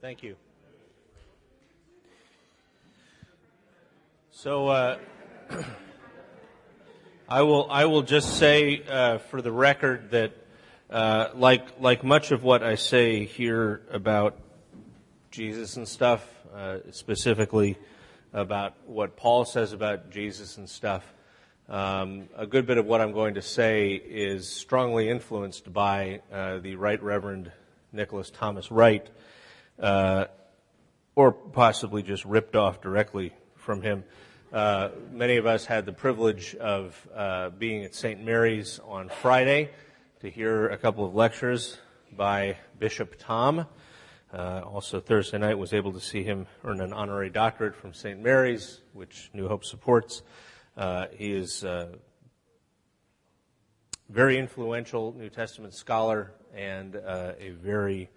Thank you. So uh, I will I will just say uh, for the record that uh, like like much of what I say here about Jesus and stuff, uh, specifically about what Paul says about Jesus and stuff. Um, a good bit of what I'm going to say is strongly influenced by uh, the Right Reverend Nicholas Thomas Wright, uh, or possibly just ripped off directly from him. Uh, many of us had the privilege of uh, being at St. Mary's on Friday to hear a couple of lectures by Bishop Tom. Uh, also, Thursday night was able to see him earn an honorary doctorate from St. Mary's, which New Hope supports. Uh, he is a very influential New Testament scholar and uh, a very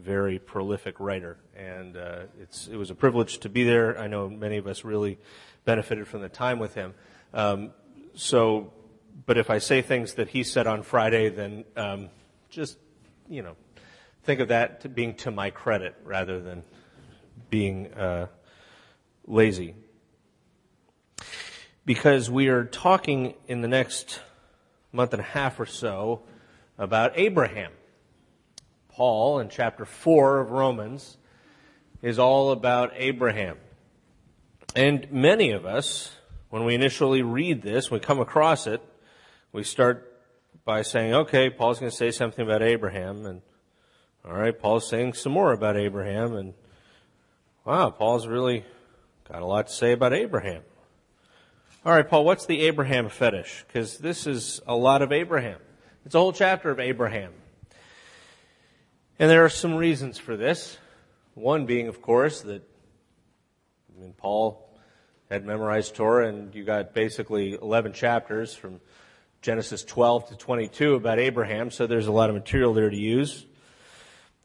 very prolific writer, and uh, it was a privilege to be there. I know many of us really benefited from the time with him. Um, so, but if I say things that he said on Friday, then um, just you know, think of that to being to my credit rather than being uh, lazy. Because we are talking in the next month and a half or so about Abraham. Paul in chapter 4 of Romans is all about Abraham. And many of us, when we initially read this, we come across it, we start by saying, okay, Paul's going to say something about Abraham, and all right, Paul's saying some more about Abraham, and wow, Paul's really got a lot to say about Abraham. All right, Paul, what's the Abraham fetish? Because this is a lot of Abraham. It's a whole chapter of Abraham. And there are some reasons for this. One being, of course, that I mean, Paul had memorized Torah, and you got basically 11 chapters from Genesis 12 to 22 about Abraham, so there's a lot of material there to use.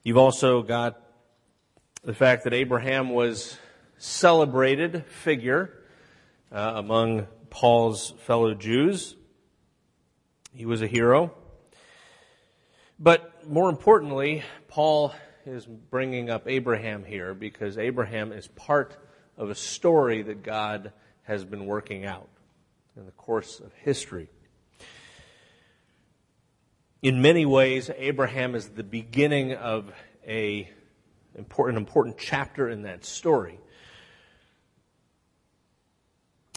You've also got the fact that Abraham was celebrated figure uh, among Paul's fellow Jews. He was a hero. But more importantly, Paul is bringing up Abraham here because Abraham is part of a story that God has been working out in the course of history. In many ways, Abraham is the beginning of a important, important chapter in that story.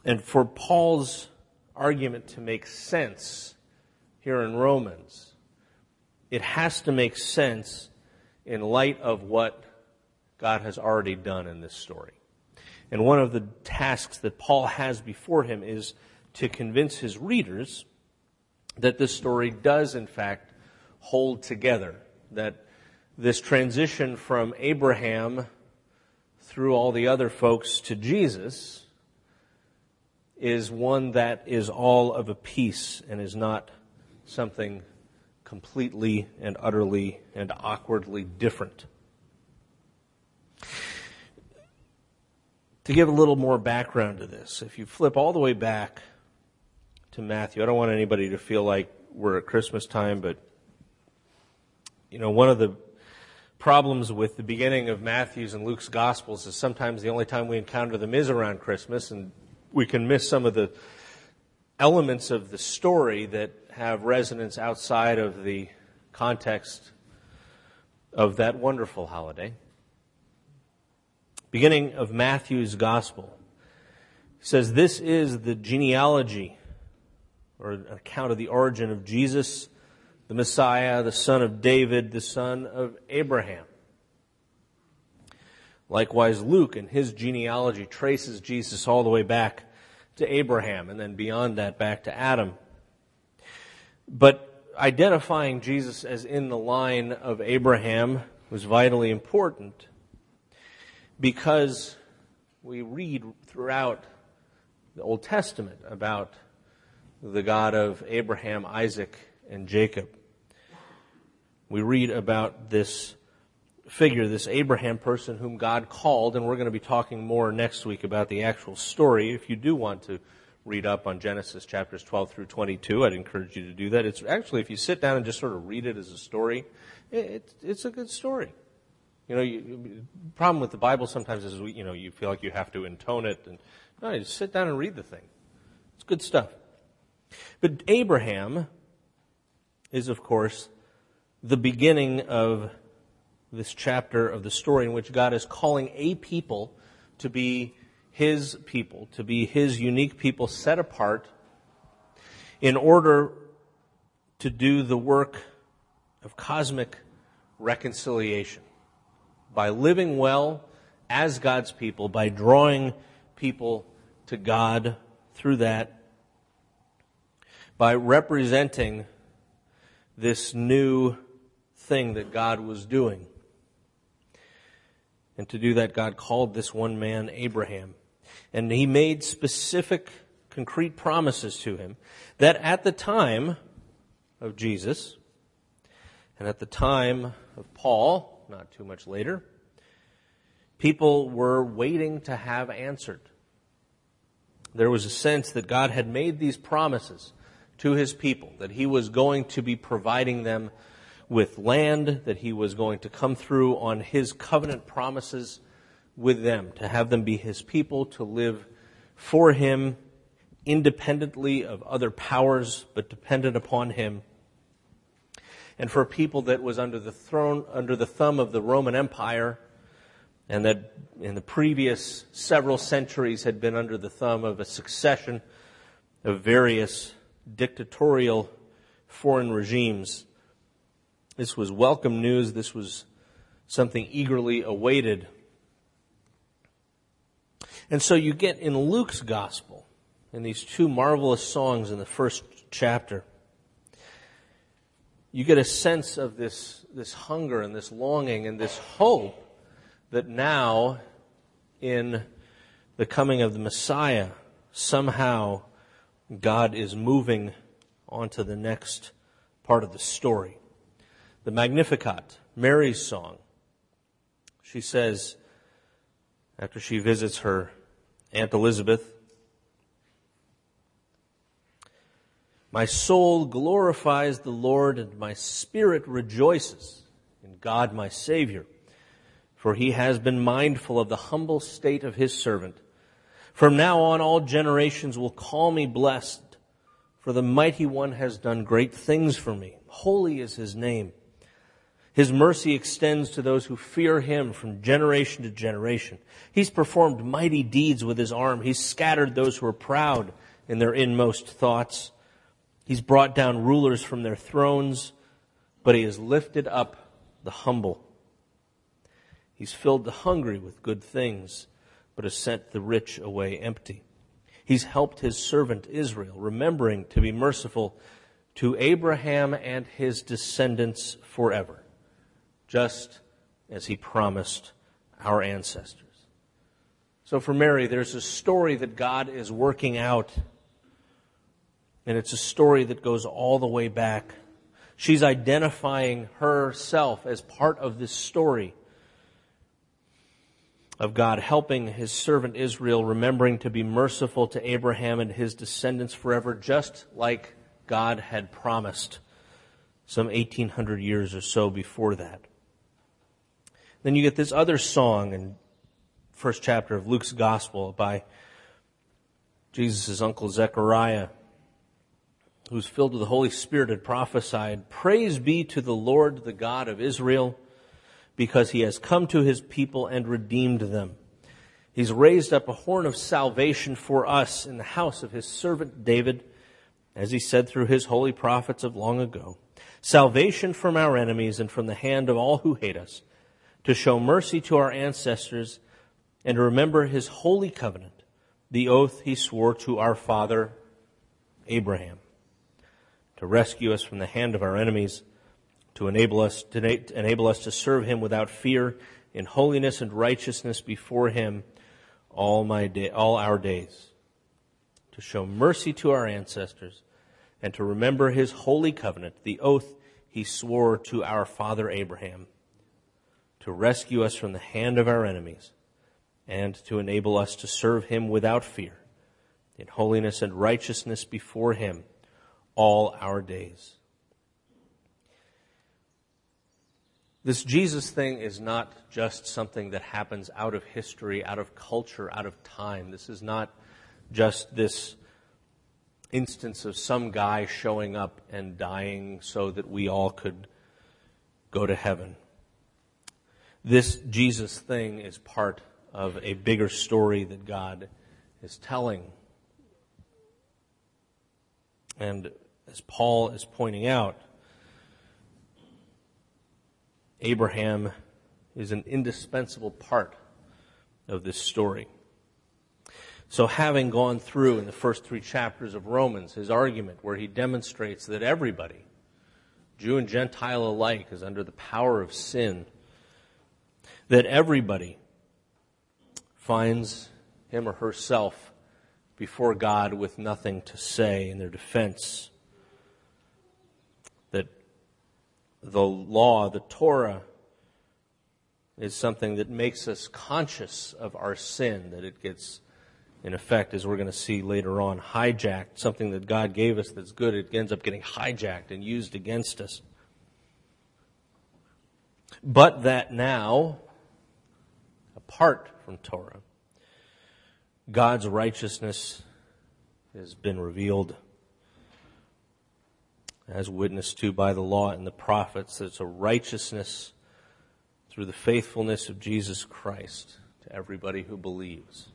And for Paul's argument to make sense here in Romans, it has to make sense in light of what God has already done in this story. And one of the tasks that Paul has before him is to convince his readers that this story does, in fact, hold together. That this transition from Abraham through all the other folks to Jesus is one that is all of a piece and is not something completely and utterly and awkwardly different. To give a little more background to this, if you flip all the way back to Matthew, I don't want anybody to feel like we're at Christmas time, but you know, one of the problems with the beginning of Matthew's and Luke's Gospels is sometimes the only time we encounter them is around Christmas, and we can miss some of the elements of the story that have resonance outside of the context of that wonderful holiday. Beginning of Matthew's Gospel says this is the genealogy or account of the origin of Jesus, the Messiah, the son of David, the son of Abraham. Likewise, Luke in his genealogy traces Jesus all the way back to Abraham and then beyond that back to Adam. But identifying Jesus as in the line of Abraham was vitally important because we read throughout the Old Testament about the God of Abraham, Isaac, and Jacob. We read about this figure, this Abraham person whom God called, and we're going to be talking more next week about the actual story. If you do want to read up on Genesis chapters 12 through 22. I'd encourage you to do that. It's actually, if you sit down and just sort of read it as a story, it, it's a good story. You know, you, problem with the Bible sometimes is, you know, you feel like you have to intone it. And, no, you just sit down and read the thing. It's good stuff. But Abraham is, of course, the beginning of this chapter of the story in which God is calling a people to be his people, to be his unique people set apart in order to do the work of cosmic reconciliation by living well as God's people, by drawing people to God through that, by representing this new thing that God was doing. And to do that, God called this one man Abraham. And he made specific, concrete promises to him that at the time of Jesus, and at the time of Paul, not too much later, people were waiting to have answered. There was a sense that God had made these promises to his people, that he was going to be providing them with land, that he was going to come through on his covenant promises with them, to have them be his people, to live for him independently of other powers, but dependent upon him. And for a people that was under the throne, under the thumb of the Roman Empire, and that in the previous several centuries had been under the thumb of a succession of various dictatorial foreign regimes. This was welcome news. This was something eagerly awaited. And so you get in Luke's gospel, in these two marvelous songs in the first chapter, you get a sense of this, this hunger and this longing and this hope that now, in the coming of the Messiah, somehow God is moving on to the next part of the story. The Magnificat, Mary's song. She says, after she visits her Aunt Elizabeth, My soul glorifies the Lord, and my spirit rejoices in God my Savior, for he has been mindful of the humble state of his servant. From now on, all generations will call me blessed, for the mighty one has done great things for me. Holy is his name. His mercy extends to those who fear him from generation to generation. He's performed mighty deeds with his arm. He's scattered those who are proud in their inmost thoughts. He's brought down rulers from their thrones, but he has lifted up the humble. He's filled the hungry with good things but has sent the rich away empty. He's helped his servant Israel, remembering to be merciful to Abraham and his descendants forever, just as he promised our ancestors. So for Mary, there's a story that God is working out, and it's a story that goes all the way back. She's identifying herself as part of this story of God helping his servant Israel, remembering to be merciful to Abraham and his descendants forever, just like God had promised some 1800 years or so before that. Then you get this other song in first chapter of Luke's gospel by Jesus' uncle Zechariah, who's filled with the Holy Spirit, had prophesied, Praise be to the Lord, the God of Israel because he has come to his people and redeemed them. He's raised up a horn of salvation for us in the house of his servant David, as he said through his holy prophets of long ago. Salvation from our enemies and from the hand of all who hate us, to show mercy to our ancestors and to remember his holy covenant, the oath he swore to our father Abraham, to rescue us from the hand of our enemies to enable us to enable us to serve him without fear in holiness and righteousness before him all my day, all our days to show mercy to our ancestors and to remember his holy covenant the oath he swore to our father Abraham to rescue us from the hand of our enemies and to enable us to serve him without fear in holiness and righteousness before him all our days This Jesus thing is not just something that happens out of history, out of culture, out of time. This is not just this instance of some guy showing up and dying so that we all could go to heaven. This Jesus thing is part of a bigger story that God is telling. And as Paul is pointing out, Abraham is an indispensable part of this story. So, having gone through in the first three chapters of Romans his argument where he demonstrates that everybody, Jew and Gentile alike, is under the power of sin, that everybody finds him or herself before God with nothing to say in their defense, that the law, the Torah, is something that makes us conscious of our sin, that it gets in effect, as we're going to see later on, hijacked. Something that God gave us that's good, it ends up getting hijacked and used against us. But that now, apart from Torah, God's righteousness has been revealed as witnessed to by the law and the prophets. It's a righteousness through the faithfulness of Jesus Christ to everybody who believes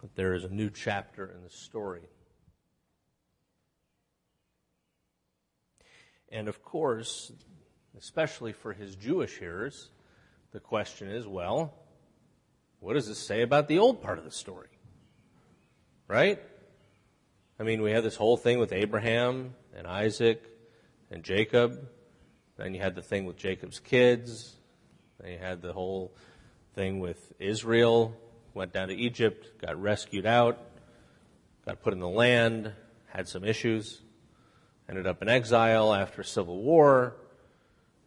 that there is a new chapter in the story. And of course, especially for his Jewish hearers, the question is well, what does this say about the old part of the story? Right? I mean, we have this whole thing with Abraham and Isaac and Jacob. Then you had the thing with Jacob's kids. Then you had the whole thing with Israel went down to Egypt, got rescued out, got put in the land, had some issues, ended up in exile after civil war,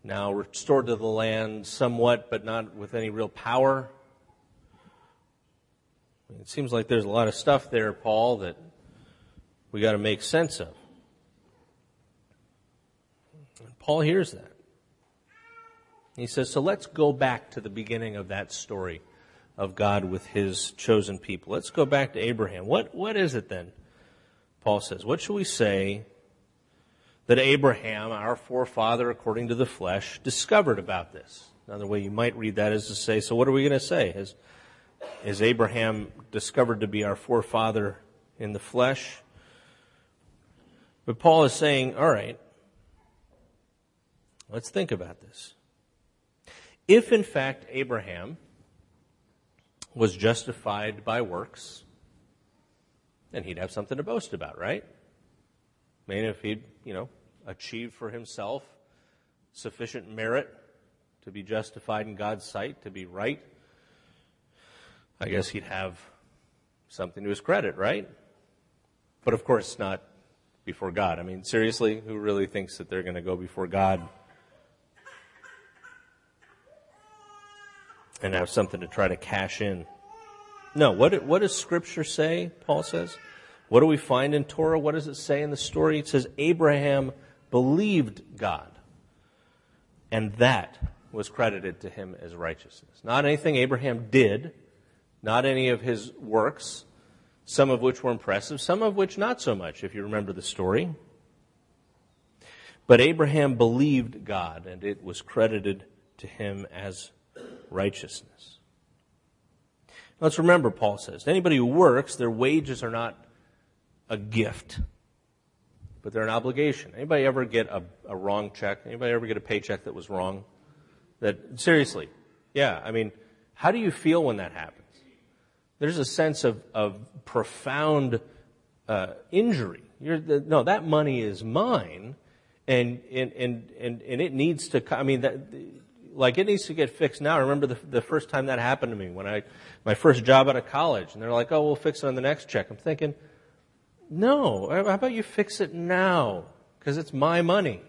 now restored to the land somewhat, but not with any real power. It seems like there's a lot of stuff there, Paul, that we got to make sense of. And Paul hears that. He says, so let's go back to the beginning of that story of God with his chosen people. Let's go back to Abraham. What, what is it then? Paul says, What shall we say that Abraham, our forefather according to the flesh, discovered about this? Another way you might read that is to say, So what are we going to say? Is, is Abraham discovered to be our forefather in the flesh? But Paul is saying, All right, let's think about this. If in fact Abraham was justified by works, then he'd have something to boast about, right? I mean, if he'd, you know, achieved for himself sufficient merit to be justified in God's sight, to be right, I guess he'd have something to his credit, right? But of course, not before God. I mean, seriously, who really thinks that they're going to go before God and have something to try to cash in. No, what, what does Scripture say, Paul says? What do we find in Torah? What does it say in the story? It says Abraham believed God, and that was credited to him as righteousness. Not anything Abraham did, not any of his works, some of which were impressive, some of which not so much, if you remember the story. But Abraham believed God, and it was credited to him as righteousness. Let's remember, Paul says, anybody who works, their wages are not a gift, but they're an obligation. Anybody ever get a, a wrong check? Anybody ever get a paycheck that was wrong? That, seriously, yeah, I mean, how do you feel when that happens? There's a sense of, of profound uh, injury. The, no, that money is mine, and, and, and, and, and it needs to, I mean, that, like it needs to get fixed now. I remember the, the first time that happened to me when I, my first job out of college, and they're like, "Oh, we'll fix it on the next check." I'm thinking, no, uh, how about you fix it now? Because it's my money.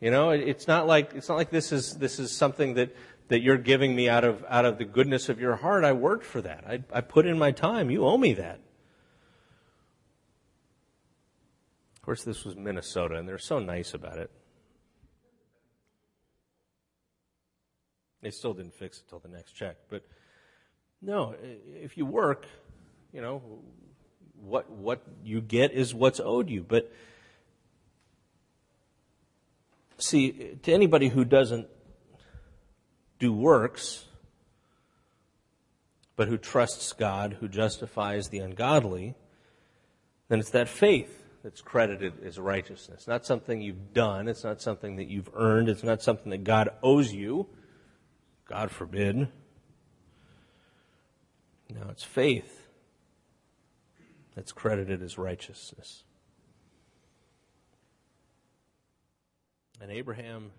You know, it's not like it's not like this is this is something that that you're giving me out of out of the goodness of your heart. I worked for that. I, I put in my time. You owe me that. Of course, this was Minnesota, and they're so nice about it. They still didn't fix it till the next check. But no, if you work, you know, what, what you get is what's owed you. But see, to anybody who doesn't do works, but who trusts God, who justifies the ungodly, then it's that faith that's credited as righteousness. Not something you've done. It's not something that you've earned. It's not something that God owes you. God forbid. No, it's faith that's credited as righteousness. And Abraham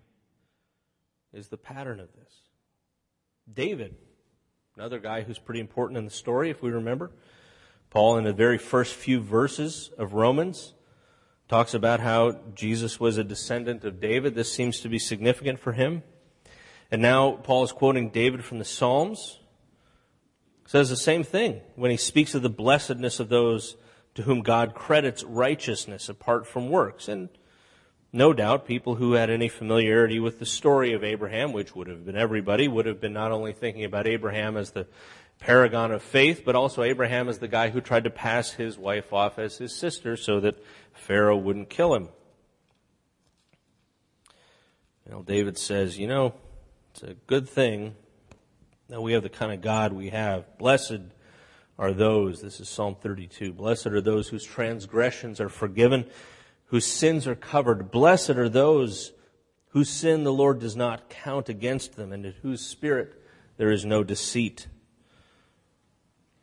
is the pattern of this. David, another guy who's pretty important in the story, if we remember. Paul, in the very first few verses of Romans, talks about how Jesus was a descendant of David. This seems to be significant for him. And now Paul is quoting David from the Psalms. Says the same thing when he speaks of the blessedness of those to whom God credits righteousness apart from works. And no doubt people who had any familiarity with the story of Abraham, which would have been everybody, would have been not only thinking about Abraham as the paragon of faith, but also Abraham as the guy who tried to pass his wife off as his sister so that Pharaoh wouldn't kill him. You know, David says, you know, it's a good thing that we have the kind of God we have. Blessed are those, this is Psalm 32, blessed are those whose transgressions are forgiven, whose sins are covered. Blessed are those whose sin the Lord does not count against them, and in whose spirit there is no deceit.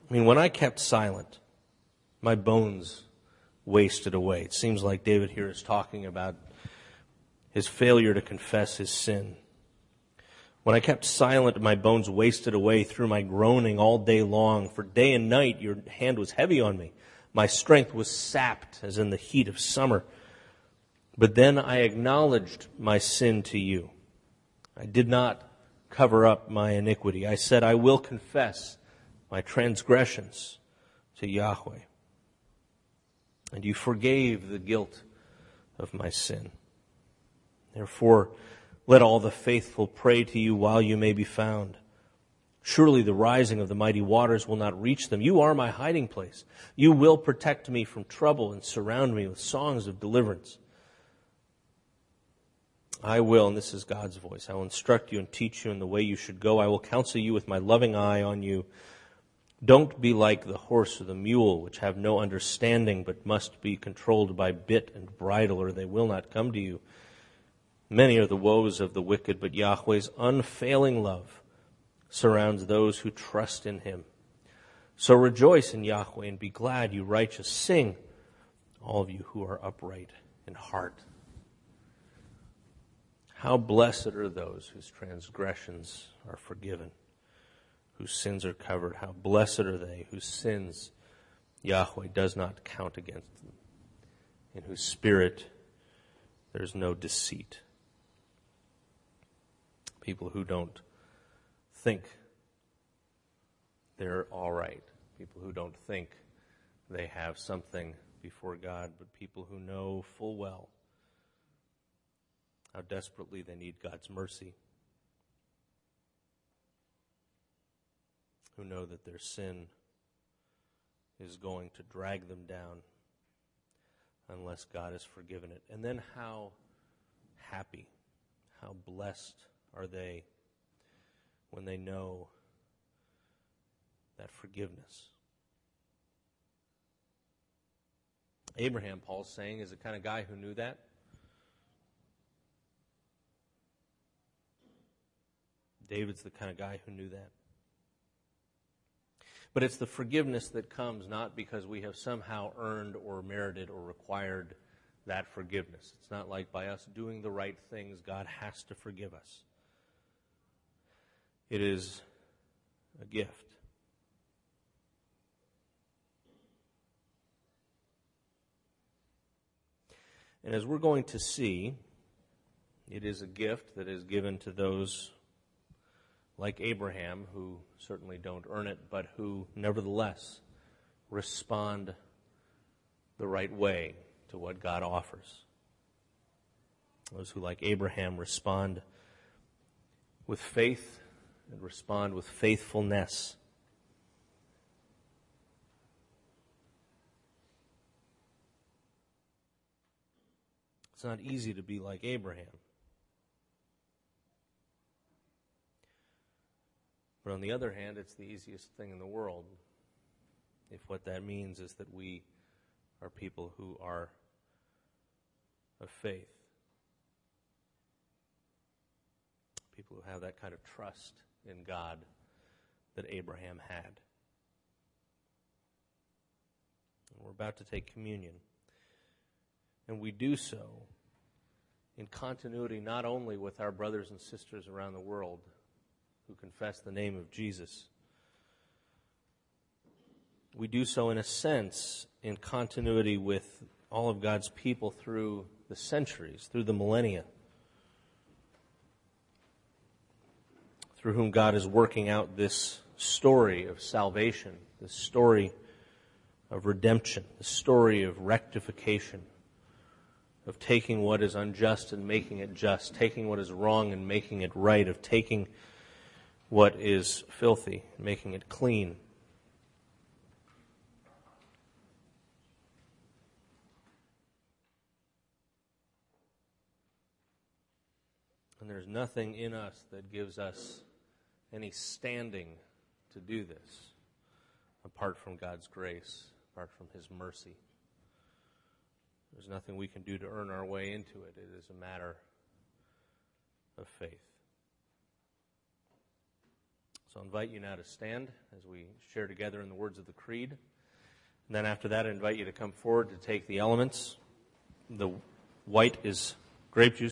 I mean, when I kept silent, my bones wasted away. It seems like David here is talking about his failure to confess his sin. When I kept silent, my bones wasted away through my groaning all day long. For day and night your hand was heavy on me. My strength was sapped as in the heat of summer. But then I acknowledged my sin to you. I did not cover up my iniquity. I said, I will confess my transgressions to Yahweh. And you forgave the guilt of my sin. Therefore, let all the faithful pray to you while you may be found. Surely the rising of the mighty waters will not reach them. You are my hiding place. You will protect me from trouble and surround me with songs of deliverance. I will, and this is God's voice, I will instruct you and teach you in the way you should go. I will counsel you with my loving eye on you. Don't be like the horse or the mule, which have no understanding, but must be controlled by bit and bridle, or they will not come to you. Many are the woes of the wicked, but Yahweh's unfailing love surrounds those who trust in him. So rejoice in Yahweh and be glad, you righteous. Sing, all of you who are upright in heart. How blessed are those whose transgressions are forgiven whose sins are covered. How blessed are they whose sins Yahweh does not count against them, in whose spirit there's no deceit. People who don't think they're all right. People who don't think they have something before God, but people who know full well how desperately they need God's mercy who know that their sin is going to drag them down unless God has forgiven it. And then how happy, how blessed are they when they know that forgiveness. Abraham, Paul's saying, is the kind of guy who knew that. David's the kind of guy who knew that. But it's the forgiveness that comes not because we have somehow earned or merited or required that forgiveness. It's not like by us doing the right things, God has to forgive us. It is a gift. And as we're going to see, it is a gift that is given to those like Abraham, who certainly don't earn it, but who nevertheless respond the right way to what God offers. Those who, like Abraham, respond with faith and respond with faithfulness. It's not easy to be like Abraham. But on the other hand, it's the easiest thing in the world if what that means is that we are people who are of faith. People who have that kind of trust in God that Abraham had. And we're about to take communion. And we do so in continuity not only with our brothers and sisters around the world who confess the name of Jesus, we do so in a sense in continuity with all of God's people through the centuries, through the millennia, through whom God is working out this story of salvation, this story of redemption, the story of rectification, of taking what is unjust and making it just, taking what is wrong and making it right, of taking what is filthy and making it clean. And there's nothing in us that gives us any standing to do this apart from God's grace, apart from His mercy. There's nothing we can do to earn our way into it. It is a matter of faith. So I invite you now to stand as we share together in the words of the Creed. And then after that, I invite you to come forward to take the elements. The white is grape juice.